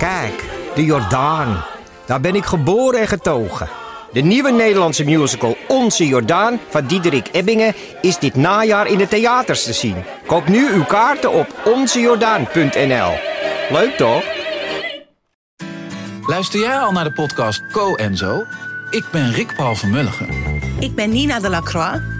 Kijk, de Jordaan. Daar ben ik geboren en getogen. De nieuwe Nederlandse musical Onze Jordaan van Diederik Ebbingen is dit najaar in de theaters te zien. Koop nu uw kaarten op onzejordaan.nl. Leuk toch? Luister jij al naar de podcast Co en Zo? Ik ben Rick Paul van Mulligen. Ik ben Nina de Lacroix.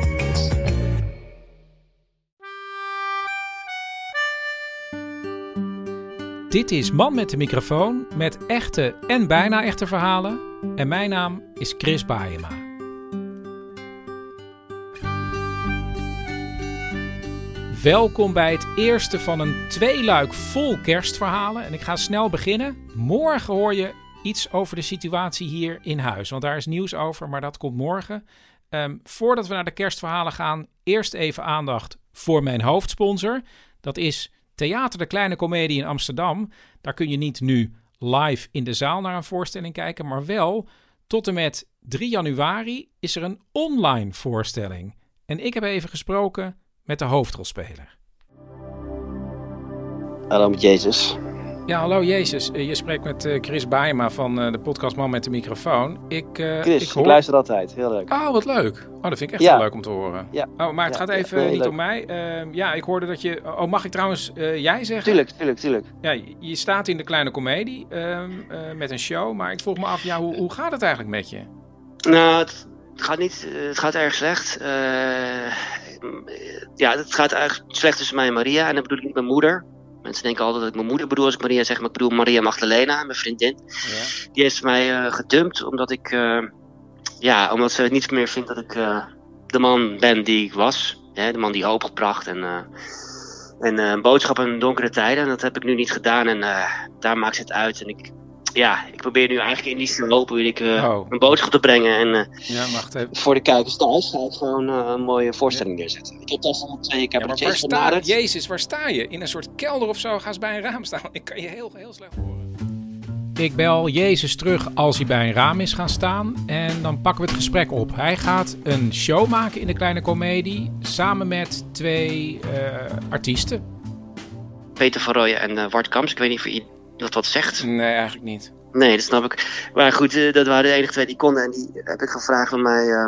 Dit is Man met de microfoon met echte en bijna echte verhalen. En mijn naam is Chris Baayema. Welkom bij het eerste van een tweeluik vol kerstverhalen. En ik ga snel beginnen. Morgen hoor je iets over de situatie hier in huis. Want daar is nieuws over, maar dat komt morgen. Ehm, voordat we naar de kerstverhalen gaan, eerst even aandacht voor mijn hoofdsponsor. Dat is Theater de Kleine Comedie in Amsterdam. Daar kun je niet nu live in de zaal naar een voorstelling kijken, maar wel tot en met 3 januari is er een online voorstelling. En ik heb even gesproken met de hoofdrolspeler. Hallo met Jezus. Ja, hallo Jezus. Eh, Je spreekt met eh, Chris Baema van eh, de podcast Man met de microfoon. Ik, eh, Chris, ik ik, hoor... luister altijd. Heel leuk. Oh, wat leuk. Oh, dat vind ik echt Ja. wel leuk om te horen. Ja. Oh, maar het Ja, gaat even niet leuk. om mij. Ehm, ja, ik hoorde dat je... Oh, mag ik trouwens eh, jij zeggen? Tuurlijk, tuurlijk, tuurlijk. Ja, je- staat in de kleine komedie ehm, eh, met een show. Maar ik vroeg me af, ja, hoe, hoe gaat het eigenlijk met je? Nou, het gaat niet, het gaat erg slecht. Eh, ja, het gaat eigenlijk slecht tussen mij en Maria. En dan bedoel ik niet mijn moeder. Mensen denken altijd dat ik mijn moeder bedoel als ik Maria zeg, maar ik bedoel Maria Magdalena, mijn vriendin. Ja. Die heeft mij eh, gedumpt omdat ik, eh, ja, omdat ze niet meer vindt dat ik eh, de man ben die ik was. Hè, de man die hoop bracht en, en een boodschap in donkere tijden. En dat heb ik nu niet gedaan en daar maakt ze het uit. En ik, ja, ik probeer nu eigenlijk in die stroop probeer ik eh, Oh. een boodschap te brengen. En eh, Ja, wacht even. voor de kijkers thuis ga ik gewoon eh, een mooie voorstelling neerzetten. Ik heb daar van twee Ja, maar waar sta. Jezus, waar sta je? In een soort kelder of zo? Ga eens bij een raam staan. Ik kan je heel, heel slecht horen. Ik bel Jezus terug als hij bij een raam is gaan staan. En dan pakken we het gesprek op. Hij gaat een show maken in de kleine komedie. Samen met twee eh, artiesten. Peter van Rooyen en eh Wart Kamps. Ik weet niet of je dat wat zegt. Nee, eigenlijk niet. Nee, dat snap ik. Maar goed, eh, dat waren de enige twee die konden. En die heb ik gevraagd om mij eh,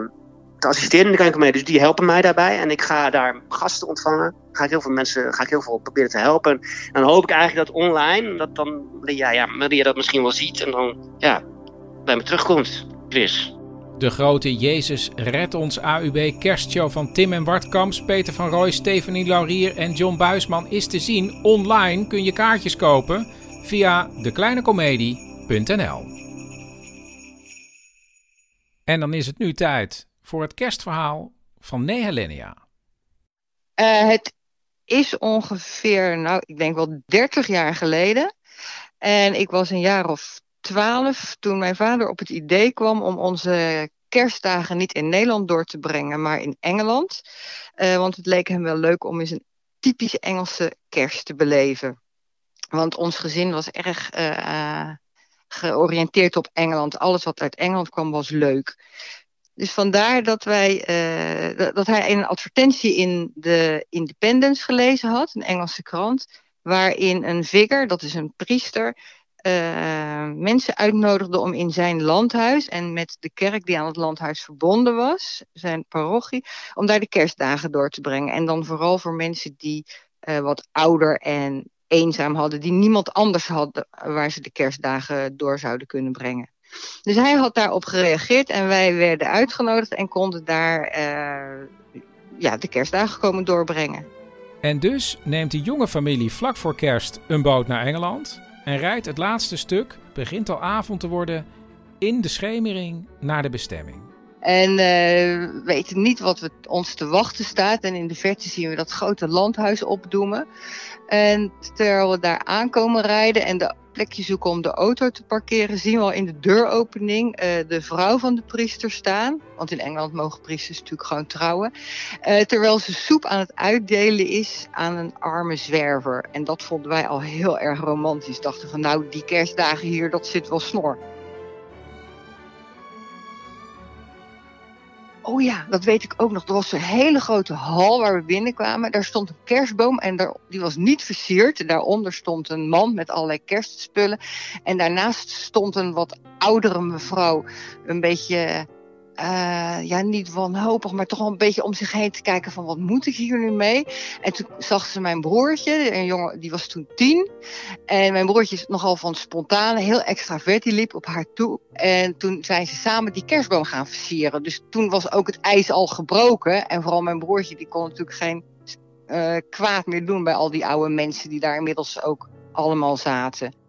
te assisteren in de comedie. Dus die helpen mij daarbij. En ik ga daar gasten ontvangen. Ga ik heel veel mensen, ga ik heel veel proberen te helpen. En dan hoop ik eigenlijk dat online, dat dan Maria, ja, Maria dat misschien wel ziet. En dan, ja, bij me terugkomt. Chris. De grote Jezus Red Ons AUB kerstshow van Tim en Bart Kamps, Peter van Rooij, Stephanie Laurier en John Buisman is te zien. Online kun je kaartjes kopen via dekleinecomedie.nl. En dan is het nu tijd voor het kerstverhaal van Nehelenia. Eh, het is ongeveer, nou, ik denk wel 30 jaar geleden. En ik was een jaar of twaalf toen mijn vader op het idee kwam om onze kerstdagen niet in Nederland door te brengen, maar in Engeland. Eh, want het leek hem wel leuk om eens een typische Engelse kerst te beleven. Want ons gezin was erg eh, eh, georiënteerd op Engeland. Alles wat uit Engeland kwam was leuk. Dus vandaar dat, wij, eh, dat, hij een advertentie in de Independence gelezen had, een Engelse krant, waarin een vicar, dat is een priester, mensen uitnodigde om in zijn landhuis en met de kerk die aan het landhuis verbonden was, zijn parochie, om daar de kerstdagen door te brengen. En dan vooral voor mensen die wat ouder en eenzaam hadden, die niemand anders hadden waar ze de kerstdagen door zouden kunnen brengen. Dus hij had daarop gereageerd en wij werden uitgenodigd en konden daar eh, ja, de kerstdagen komen doorbrengen. En dus neemt de jonge familie vlak voor kerst een boot naar Engeland en rijdt het laatste stuk, begint al avond te worden, in de schemering naar de bestemming. En eh, we weten niet wat we, ons te wachten staat. En in de verte zien we dat grote landhuis opdoemen. En terwijl we daar aankomen rijden en de plekje zoeken om de auto te parkeren, zien we al in de deuropening uh, de vrouw van de priester staan. Want in Engeland mogen priesters natuurlijk gewoon trouwen. Uh, terwijl ze soep aan het uitdelen is aan een arme zwerver. En dat vonden wij al heel erg romantisch. Dachten van nou, die kerstdagen hier, dat zit wel snor. Oh ja, dat weet ik ook nog. Er was een hele grote hal waar we binnenkwamen. Daar stond een kerstboom en daar, die was niet versierd. Daaronder stond een man met allerlei kerstspullen. En daarnaast stond een wat oudere mevrouw, een beetje uh, ja, niet wanhopig, maar toch wel een beetje om zich heen te kijken van wat moet ik hier nu mee? En toen zag ze mijn broertje, een jongen, die was toen tien. En mijn broertje is nogal van spontane, heel extravert, die liep op haar toe. En toen zijn ze samen die kerstboom gaan versieren. Dus toen was ook het ijs al gebroken. En vooral mijn broertje, die kon natuurlijk geen uh, kwaad meer doen bij al die oude mensen die daar inmiddels ook allemaal zaten.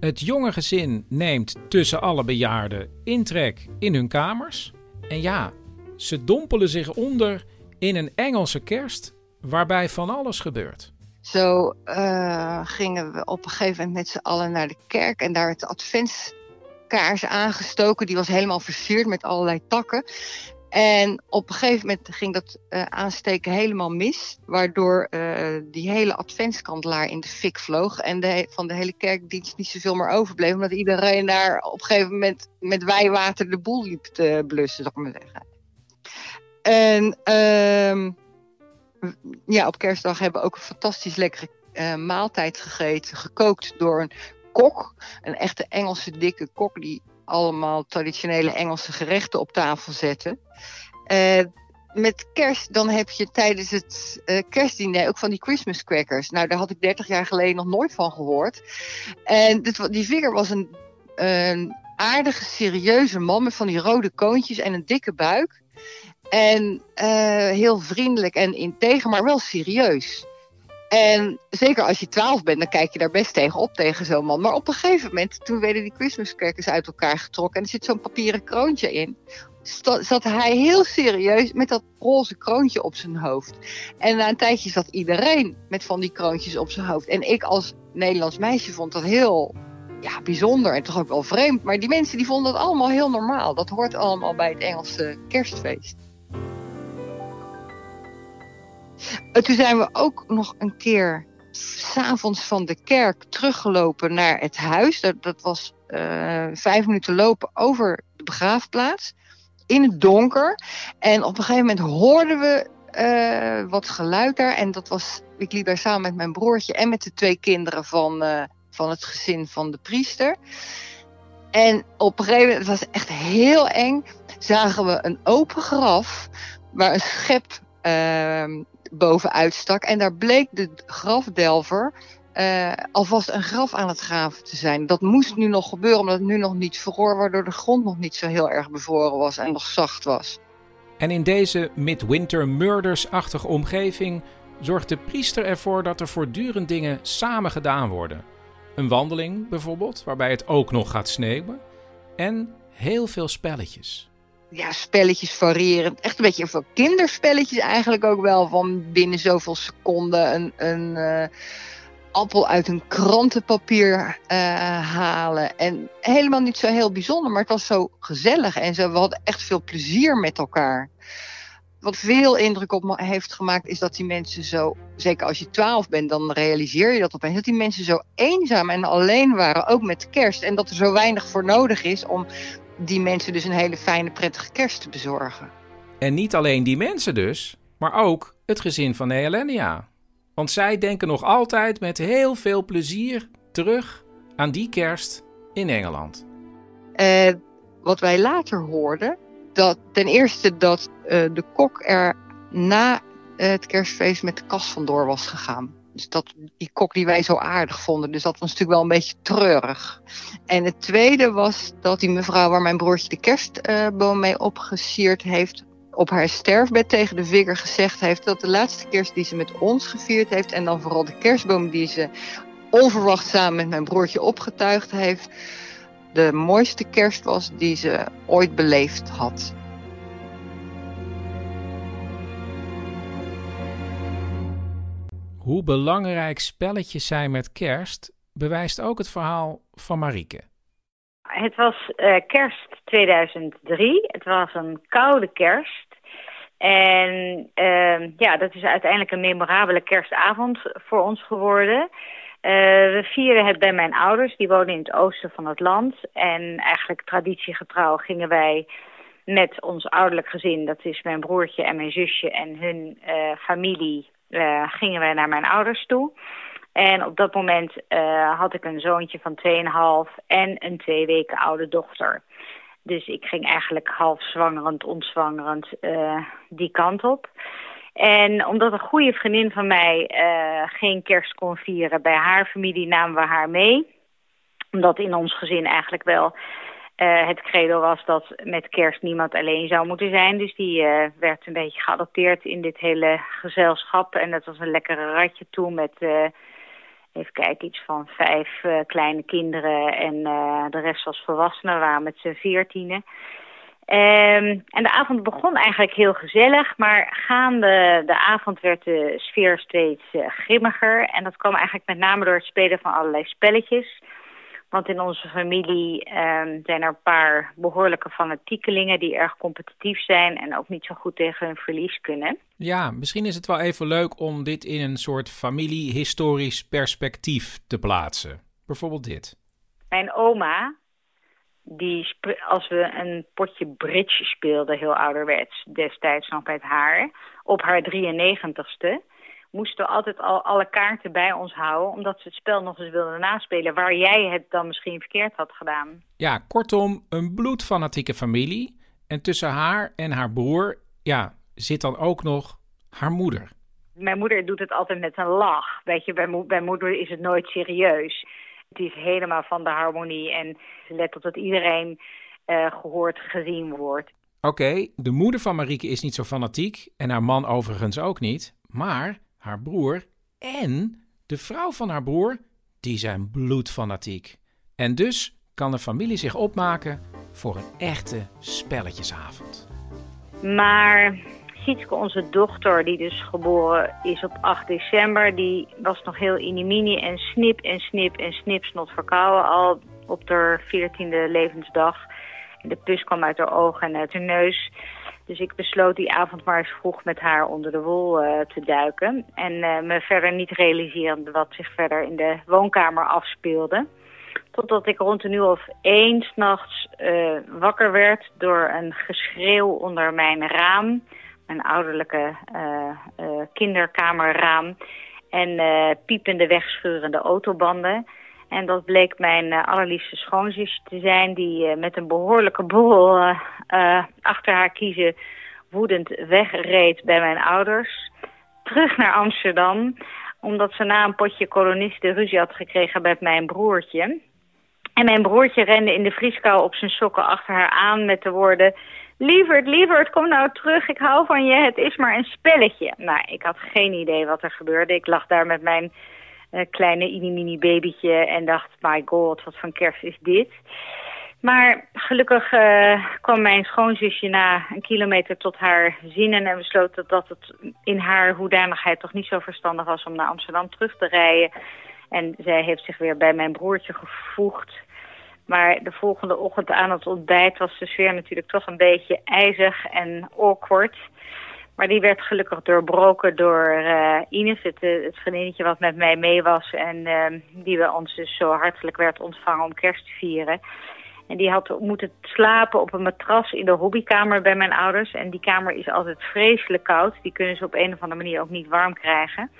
Het jonge gezin neemt tussen alle bejaarden intrek in hun kamers. En ja, ze dompelen zich onder in een Engelse kerst waarbij van alles gebeurt. Zo uh, gingen we op een gegeven moment met z'n allen naar de kerk en daar werd de adventskaars aangestoken. Die was helemaal versierd met allerlei takken. En op een gegeven moment ging dat uh, aansteken helemaal mis. Waardoor uh, die hele adventskandelaar in de fik vloog. En de, van de hele kerkdienst niet zoveel meer overbleef. Omdat iedereen daar op een gegeven moment met wijwater de boel liep te blussen, zou ik maar zeggen. En uh, ja, op kerstdag hebben we ook een fantastisch lekkere uh, maaltijd gegeten. Gekookt door een kok. Een echte Engelse dikke kok die allemaal traditionele Engelse gerechten op tafel zetten. Uh, met kerst, dan heb je tijdens het uh, kerstdiner ook van die Christmas crackers. Nou, daar had ik 30 jaar geleden nog nooit van gehoord. En dit, die vinger was een, een aardige, serieuze man met van die rode koontjes en een dikke buik. En uh, heel vriendelijk en integer, maar wel serieus. En zeker als je twaalf bent, dan kijk je daar best tegen op tegen zo'n man. Maar op een gegeven moment, toen werden die Christmas crackers uit elkaar getrokken en er zit zo'n papieren kroontje in, zat hij heel serieus met dat roze kroontje op zijn hoofd. En na een tijdje zat iedereen met van die kroontjes op zijn hoofd. En ik als Nederlands meisje vond dat heel ja, bijzonder en toch ook wel vreemd. Maar die mensen die vonden dat allemaal heel normaal. Dat hoort allemaal bij het Engelse kerstfeest. Eh, toen zijn we ook nog een keer s'avonds van de kerk teruggelopen naar het huis. Dat, dat was uh, vijf minuten lopen over de begraafplaats. In het donker. En op een gegeven moment hoorden we uh, wat geluid daar. En dat was, ik liep daar samen met mijn broertje en met de twee kinderen van, uh, van het gezin van de priester. En op een gegeven moment, het was echt heel eng, zagen we een open graf waar een schep uh, bovenuit stak. En daar bleek de grafdelver uh, alvast een graf aan het graven te zijn. Dat moest nu nog gebeuren, omdat het nu nog niet verroor, waardoor de grond nog niet zo heel erg bevroren was en nog zacht was. En in deze midwinter murders-achtige omgeving zorgt de priester ervoor dat er voortdurend dingen samen gedaan worden. Een wandeling bijvoorbeeld, waarbij het ook nog gaat sneeuwen. En heel veel spelletjes ja, spelletjes variërend. Echt een beetje van kinderspelletjes eigenlijk ook wel. Van binnen zoveel seconden een, een uh, appel uit een krantenpapier uh, halen. En helemaal niet zo heel bijzonder, maar het was zo gezellig. En zo, we hadden echt veel plezier met elkaar. Wat veel indruk op me heeft gemaakt is dat die mensen zo, zeker als je twaalf bent, dan realiseer je dat opeens, dat die mensen zo eenzaam en alleen waren, ook met kerst. En dat er zo weinig voor nodig is om die mensen dus een hele fijne, prettige kerst te bezorgen. En niet alleen die mensen dus, maar ook het gezin van Nealenia. Want zij denken nog altijd met heel veel plezier terug aan die kerst in Engeland. Uh, wat wij later hoorden, dat ten eerste dat uh, de kok er na het kerstfeest met de kast vandoor was gegaan. Dus dat, die kok die wij zo aardig vonden. Dus dat was natuurlijk wel een beetje treurig. En het tweede was dat die mevrouw waar mijn broertje de kerstboom mee opgesierd heeft, op haar sterfbed tegen de vinger gezegd heeft dat de laatste kerst die ze met ons gevierd heeft en dan vooral de kerstboom die ze onverwacht samen met mijn broertje opgetuigd heeft, de mooiste kerst was die ze ooit beleefd had. Hoe belangrijk spelletjes zijn met kerst bewijst ook het verhaal van Marieke. Het was uh, kerst 2003. Het was een koude kerst. En uh, ja, dat is uiteindelijk een memorabele kerstavond voor ons geworden. Uh, we vieren het bij mijn ouders, die wonen in het oosten van het land. En eigenlijk traditiegetrouw gingen wij met ons ouderlijk gezin, dat is mijn broertje en mijn zusje en hun uh, familie, gingen wij naar mijn ouders toe. En op dat moment uh, had ik een zoontje van 2,5 en een twee weken oude dochter. Dus ik ging eigenlijk half zwangerend, ontzwangerend uh, die kant op. En omdat een goede vriendin van mij geen kerst kon vieren bij haar familie, namen we haar mee. Omdat in ons gezin eigenlijk wel uh, het credo was dat met kerst niemand alleen zou moeten zijn. Dus die uh, werd een beetje geadopteerd in dit hele gezelschap. En dat was een lekkere ratje toe met uh, even kijken, iets van vijf kleine kinderen en de rest was volwassenen, waren met z'n veertienen. Um, en de avond begon eigenlijk heel gezellig, maar gaande de avond werd de sfeer steeds grimmiger. En dat kwam eigenlijk met name door het spelen van allerlei spelletjes. Want in onze familie um, zijn er een paar behoorlijke fanatiekelingen die erg competitief zijn en ook niet zo goed tegen hun verlies kunnen. Ja, misschien is het wel even leuk om dit in een soort familiehistorisch perspectief te plaatsen. Bijvoorbeeld dit. Mijn oma, die als we een potje bridge speelden, heel ouderwets, destijds nog met haar, op haar 93ste moesten we altijd al alle kaarten bij ons houden... omdat ze het spel nog eens wilden naspelen... waar jij het dan misschien verkeerd had gedaan. Ja, kortom, een bloedfanatieke familie. En tussen haar en haar broer ja, zit dan ook nog haar moeder. Mijn moeder doet het altijd met een lach. Weet je, bij, mo bij moeder is het nooit serieus. Het is helemaal van de harmonie en ze let op dat iedereen uh, gehoord, gezien wordt. Oké, okay, de moeder van Marieke is niet zo fanatiek en haar man overigens ook niet. Maar haar broer en de vrouw van haar broer, die zijn bloedfanatiek. En dus kan de familie zich opmaken voor een echte spelletjesavond. Maar Sietske, onze dochter, die dus geboren is op 8 december, die was nog heel inimini en snip en snip en snipsnot verkouden al op haar 14e levensdag. En de pus kwam uit haar ogen en uit haar neus. Dus ik besloot die avond maar eens vroeg met haar onder de wol uh, te duiken. En uh, me verder niet realiserend wat zich verder in de woonkamer afspeelde. Totdat ik rond een uur of één s'nachts uh, wakker werd door een geschreeuw onder mijn raam. Mijn ouderlijke kinderkamerraam. En piepende wegschurende autobanden. En dat bleek mijn uh, allerliefste schoonzusje te zijn... die uh, met een behoorlijke boel uh, achter haar kiezen woedend wegreed bij mijn ouders. Terug naar Amsterdam, omdat ze na een potje kolonisten ruzie had gekregen met mijn broertje. En mijn broertje rende in de vrieskou op zijn sokken achter haar aan met de woorden... Lieverd, lieverd, kom nou terug, ik hou van je, het is maar een spelletje. Nou, ik had geen idee wat er gebeurde. Ik lag daar met mijn uh, kleine mini babytje en dacht, my god, wat van kerst is dit? Maar gelukkig uh, kwam mijn schoonzusje na een kilometer tot haar zinnen en besloot dat, dat het in haar hoedanigheid toch niet zo verstandig was om naar Amsterdam terug te rijden. En zij heeft zich weer bij mijn broertje gevoegd. Maar de volgende ochtend aan het ontbijt was de sfeer natuurlijk toch een beetje ijzig en awkward. Maar die werd gelukkig doorbroken door uh, Ines, het, eh, het wat met mij mee was. En uh, die we ons dus zo hartelijk werd ontvangen om kerst te vieren. En die had moeten slapen op een matras in de hobbykamer bij mijn ouders. En die kamer is altijd vreselijk koud. Die kunnen ze op een of andere manier ook niet warm krijgen.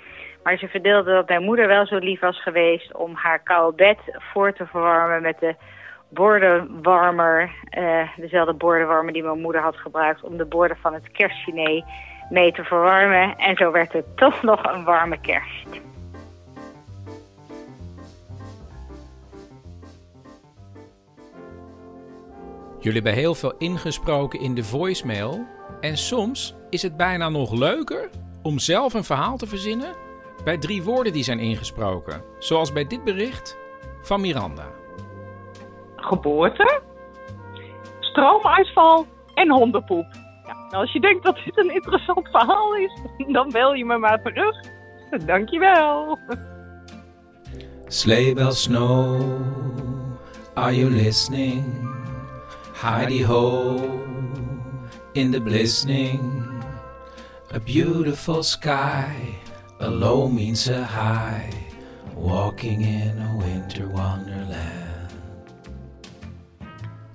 Maar ze verdeelde dat mijn moeder wel zo lief was geweest om haar koude bed voor te verwarmen met de bordenwarmer. Uh, dezelfde bordenwarmer die mijn moeder had gebruikt om de borden van het kerstdiner mee te verwarmen. En zo werd het toch nog een warme kerst. Jullie hebben heel veel ingesproken in de voicemail. En soms is het bijna nog leuker om zelf een verhaal te verzinnen bij drie woorden die zijn ingesproken. Zoals bij dit bericht van Miranda. Geboorte, stroomuitval en hondenpoep. Nou, als je denkt dat dit een interessant verhaal is, dan bel je me maar terug. Dankjewel. Sleigh bells snow, are you listening? Heidi ho, in the glistening, a beautiful sky, a low means a high, walking in a winter wonderland.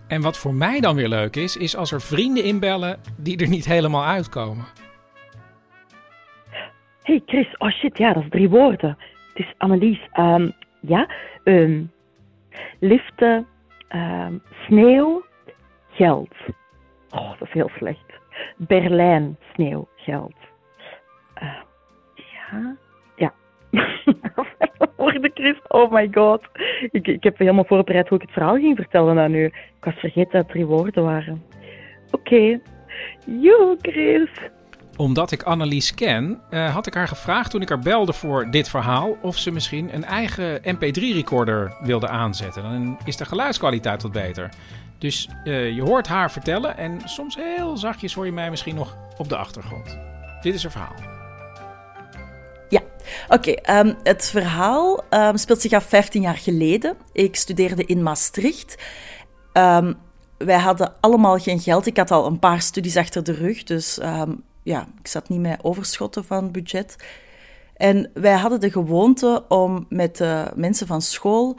En wat voor mij dan weer leuk is, is als er vrienden inbellen die er niet helemaal uitkomen. Hey Chris, oh shit, ja, dat is drie woorden. Het is Annelies. Ehm, ja, ehm, liften, ehm, sneeuw, geld. Oh, dat is heel slecht. Berlijn, sneeuw, geld. Eh, ja, Woorden Chris, oh my god. Ik, ik heb helemaal voorbereid hoe ik het verhaal ging vertellen aan u. Ik was vergeten dat drie woorden waren. Oké. Okay. Chris omdat ik Annelies ken, uh, had ik haar gevraagd toen ik haar belde voor dit verhaal of ze misschien een eigen MP3-recorder wilde aanzetten. Dan is de geluidskwaliteit wat beter. Dus uh, je hoort haar vertellen en soms heel zachtjes hoor je mij misschien nog op de achtergrond. Dit is haar verhaal. Oké. Um, het verhaal um, speelt zich af 15 jaar geleden. Ik studeerde in Maastricht. Um, wij hadden allemaal geen geld. Ik had al een paar studies achter de rug, dus ja, ik zat niet met overschotten van budget. En wij hadden de gewoonte om met de mensen van school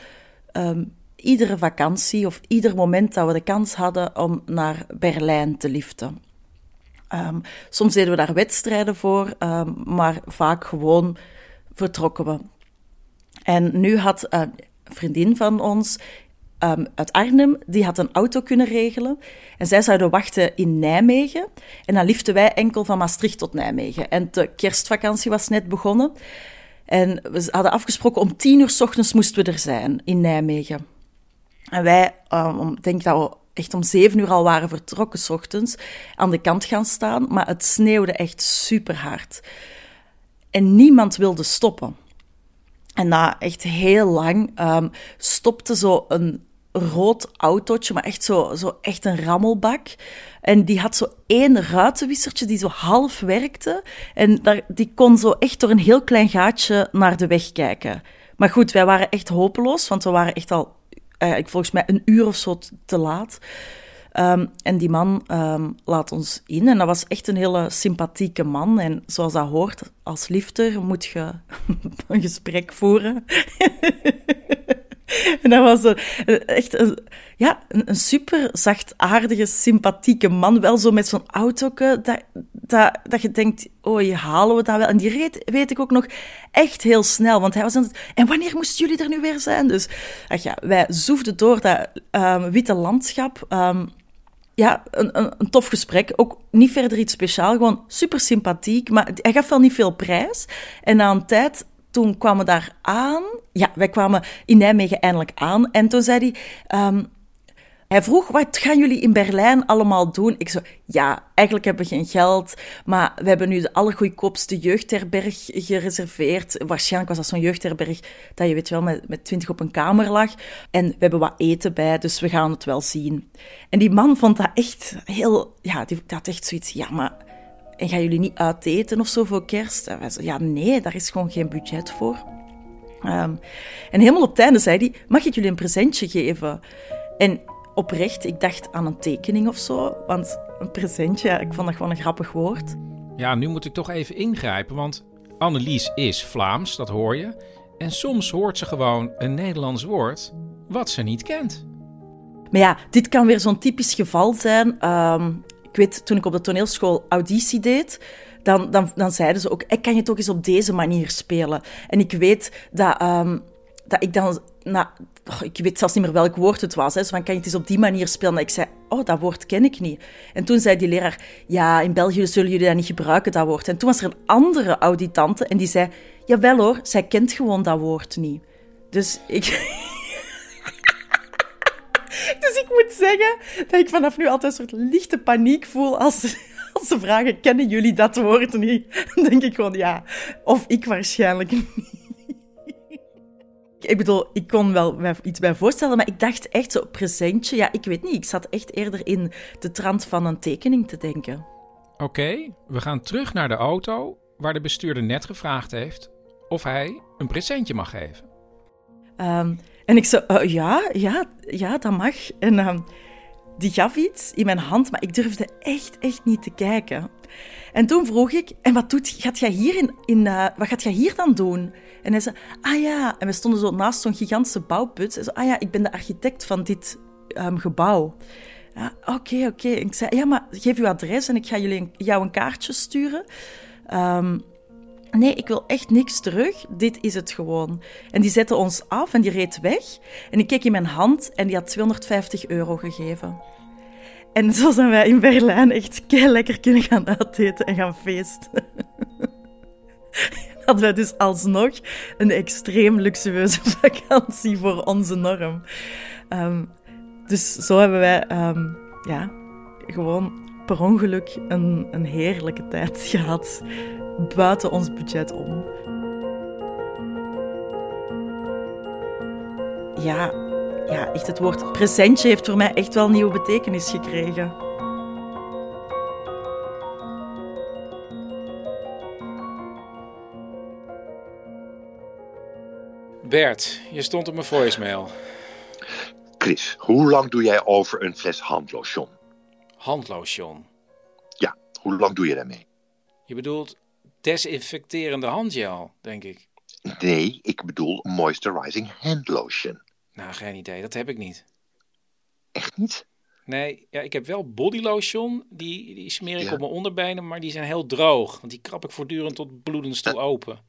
iedere vakantie of ieder moment dat we de kans hadden om naar Berlijn te liften. Soms deden we daar wedstrijden voor, maar vaak gewoon vertrokken we. En nu had een vriendin van ons um, uit Arnhem, die had een auto kunnen regelen. En zij zouden wachten in Nijmegen. En dan liften wij enkel van Maastricht tot Nijmegen. En de kerstvakantie was net begonnen. En we hadden afgesproken om tien uur s ochtends moesten we er zijn in Nijmegen. En wij, ik denk dat we echt om zeven uur al waren vertrokken s ochtends, aan de kant gaan staan. Maar het sneeuwde echt super hard. En niemand wilde stoppen. En na echt heel lang um, stopte zo een rood autootje, maar echt zo, zo echt een rammelbak. En die had zo één ruitenwissertje die zo half werkte. En daar, die kon zo echt door een heel klein gaatje naar de weg kijken. Maar goed, wij waren echt hopeloos, want we waren echt al, uh, volgens mij, een uur of zo te laat. Um, en die man um, laat ons in. En dat was echt een hele sympathieke man. En zoals dat hoort, als lifter moet je een gesprek voeren. En dat was een, echt een, ja, een, super zachtaardige, sympathieke man. Wel zo met zo'n auto dat, dat, dat je denkt, oh, je halen we dat wel. En die reed, weet ik ook nog, echt heel snel. Want hij was aan. En wanneer moesten jullie er nu weer zijn? Dus ach ja, wij zoefden door dat um, witte landschap... ja, een, een, tof gesprek. Ook niet verder iets speciaals. Gewoon super sympathiek. Maar hij gaf wel niet veel prijs. En na een tijd toen kwamen we daar aan. Ja, wij kwamen in Nijmegen eindelijk aan. En toen zei hij... Um, hij vroeg, wat gaan jullie in Berlijn allemaal doen? Ik zo, ja, eigenlijk hebben we geen geld, maar we hebben nu de allergoedkoopste jeugdherberg gereserveerd. Waarschijnlijk was dat zo'n jeugdherberg dat je weet wel met, met twintig op een kamer lag. En we hebben wat eten bij, dus we gaan het wel zien. En die man vond dat echt heel, ja, die, had echt zoiets, ja, maar en gaan jullie niet uiteten of zo voor kerst? En wij zo, ja, nee, daar is gewoon geen budget voor. Um, en helemaal op het einde zei hij, mag ik jullie een presentje geven? En oprecht, ik dacht aan een tekening of zo. Want een presentje, ik vond dat gewoon een grappig woord. Ja, nu moet ik toch even ingrijpen, want Annelies is Vlaams, dat hoor je. En soms hoort ze gewoon een Nederlands woord wat ze niet kent. Maar ja, dit kan weer zo'n typisch geval zijn. Um, ik weet, toen ik op de toneelschool auditie deed, dan, dan, dan zeiden ze ook, ik kan je toch eens op deze manier spelen. En ik weet dat, um, dat ik dan... Ik weet zelfs niet meer welk woord het was. Hè. Van, kan je het eens op die manier spelen? En ik zei, oh, dat woord ken ik niet. En toen zei die leraar, ja, in België zullen jullie dat niet gebruiken, dat woord. En toen was er een andere auditante en die zei, jawel hoor, zij kent gewoon dat woord niet. Dus ik... Dus ik moet zeggen dat ik vanaf nu altijd een soort lichte paniek voel als, als ze vragen: kennen jullie dat woord niet? Dan denk ik gewoon ja. Of ik waarschijnlijk niet. Ik bedoel, ik kon wel iets bij voorstellen, maar ik dacht echt zo presentje. Ja, ik weet niet. Ik zat echt eerder in de trant van een tekening te denken. Oké, we gaan terug naar de auto waar de bestuurder net gevraagd heeft of hij een presentje mag geven. Ehm, en ik zo, "Eh, ja, ja, ja, dat mag. En ehm, die gaf iets in mijn hand, maar ik durfde echt, echt niet te kijken. En toen vroeg ik, en wat, doet, gaat jij hier in, in, eh, wat gaat jij hier dan doen? En hij zei, ah ja, en we stonden zo naast zo'n gigantische bouwput. Hij zei, ah ja, ik ben de architect van dit ehm, gebouw. Ja, Oké, oké. En Ik zei, ja, maar geef uw adres en ik ga jullie een- jou een kaartje sturen. Ehm, nee, ik wil echt niks terug. Dit is het gewoon. En die zette ons af en die reed weg. En ik keek in mijn hand en die had 250 euro gegeven. En zo zijn wij in Berlijn echt kei lekker kunnen gaan uiteten en gaan feesten. Hadden wij dus alsnog een extreem luxueuze vakantie voor onze norm. Ehm, dus zo hebben wij ehm, ja, gewoon per ongeluk een, een heerlijke tijd gehad. Buiten ons budget om. Ja, ja, echt het woord presentje heeft voor mij echt wel nieuwe betekenis gekregen. Bert, je stond op mijn voicemail. Chris, hoe lang doe jij over een fles handlotion? Handlotion. Ja, hoe lang doe je daarmee? Je bedoelt desinfecterende handgel, denk ik. Nee, ik bedoel moisturizing handlotion. Nou, geen idee. Dat heb ik niet. Echt niet? Nee, ja, ik heb wel bodylotion. Die, die smeer ik Ja. op mijn onderbenen, maar die zijn heel droog. Want die krab ik voortdurend tot bloedens toe open.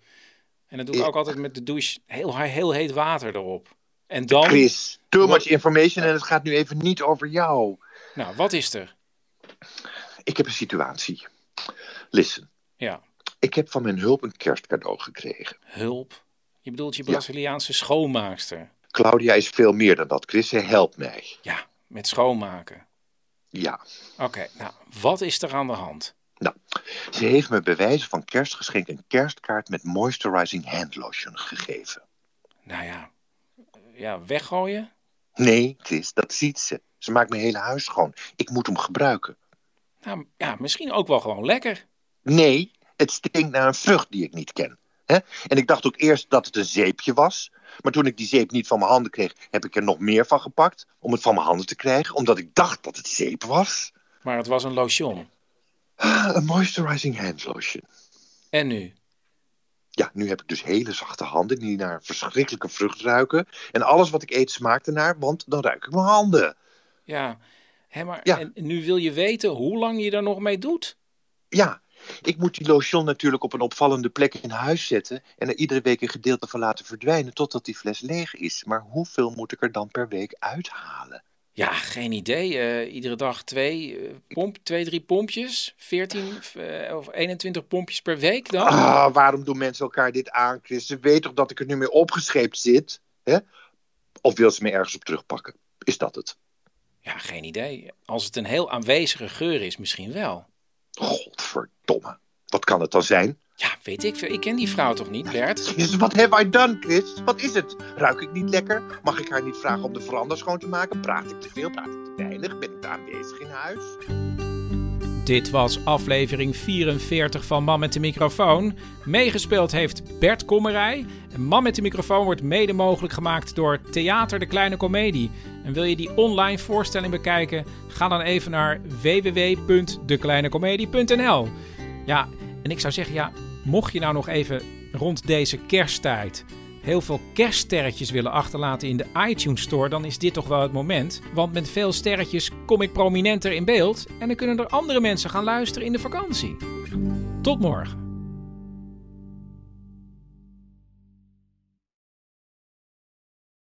En dat doe ik Ja. ook altijd met de douche. Heel, heel heet water erop. En dan... Chris, too much information en het gaat nu even niet over jou. Nou, wat is er? Ik heb een situatie. Listen, Ja, ik heb van mijn hulp een kerstcadeau gekregen. hulp. Je bedoelt je Braziliaanse schoonmaakster. Claudia is veel meer dan dat, Chris. Helpt mij. Ja, met schoonmaken. Ja. Oké, nou, wat is er aan de hand? Nou, ze heeft me bij wijze van kerstgeschenk een kerstkaart met moisturizing handlotion gegeven. Nou ja, ja weggooien? Nee, Chris, dat ziet ze. Ze maakt mijn hele huis schoon. Ik moet hem gebruiken. Nou ja, misschien ook wel gewoon lekker. Nee, het stinkt naar een vrucht die ik niet ken. Hè? En ik dacht ook eerst dat het een zeepje was. Maar toen ik die zeep niet van mijn handen kreeg, heb ik er nog meer van gepakt. Om het van mijn handen te krijgen, omdat ik dacht dat het zeep was. Maar het was een lotion. Ah, Een moisturizing hand lotion. En nu? Ja, nu heb ik dus hele zachte handen die naar verschrikkelijke vrucht ruiken. En alles wat ik eet smaakt ernaar, want dan ruik ik mijn handen. Ja, hè, maar Ja. En nu wil je weten hoe lang je er nog mee doet? Ja, ik moet die lotion natuurlijk op een opvallende plek in huis zetten. En er iedere week een gedeelte van laten verdwijnen totdat die fles leeg is. Maar hoeveel moet ik er dan per week uithalen? Ja, geen idee. Eh, iedere dag twee, eh, pomp, twee, drie pompjes. 14 eh, of 21 pompjes per week dan? Ah, waarom doen mensen elkaar dit aan, Chris? Ze weet toch dat ik er nu mee opgescheept zit? Hè? Of wil ze me ergens op terugpakken? Is dat het? Ja, geen idee. Als het een heel aanwezige geur is, misschien wel. Godverdomme. Wat kan het dan zijn? Ja, weet ik veel. Ik ken die vrouw toch niet, Bert? Jezus, wat have I done, Chris? Wat is het? Ruik ik niet lekker? Mag ik haar niet vragen om de veranda schoon te maken? Praat ik te veel? Praat ik te weinig? Ben ik te aanwezig in huis? Dit was aflevering 44 van Man met de microfoon. Meegespeeld heeft Bert Kommerij. En Man met de microfoon wordt mede mogelijk gemaakt door Theater de Kleine Comedie. En wil je die online voorstelling bekijken? Ga dan even naar www.dekleinecomedie.nl. Ja, en ik zou zeggen, ja, mocht je nou nog even rond deze kersttijd heel veel kerststerretjes willen achterlaten in de iTunes Store, dan is dit toch wel het moment. Want met veel sterretjes kom ik prominenter in beeld en dan kunnen er andere mensen gaan luisteren in de vakantie. Tot morgen.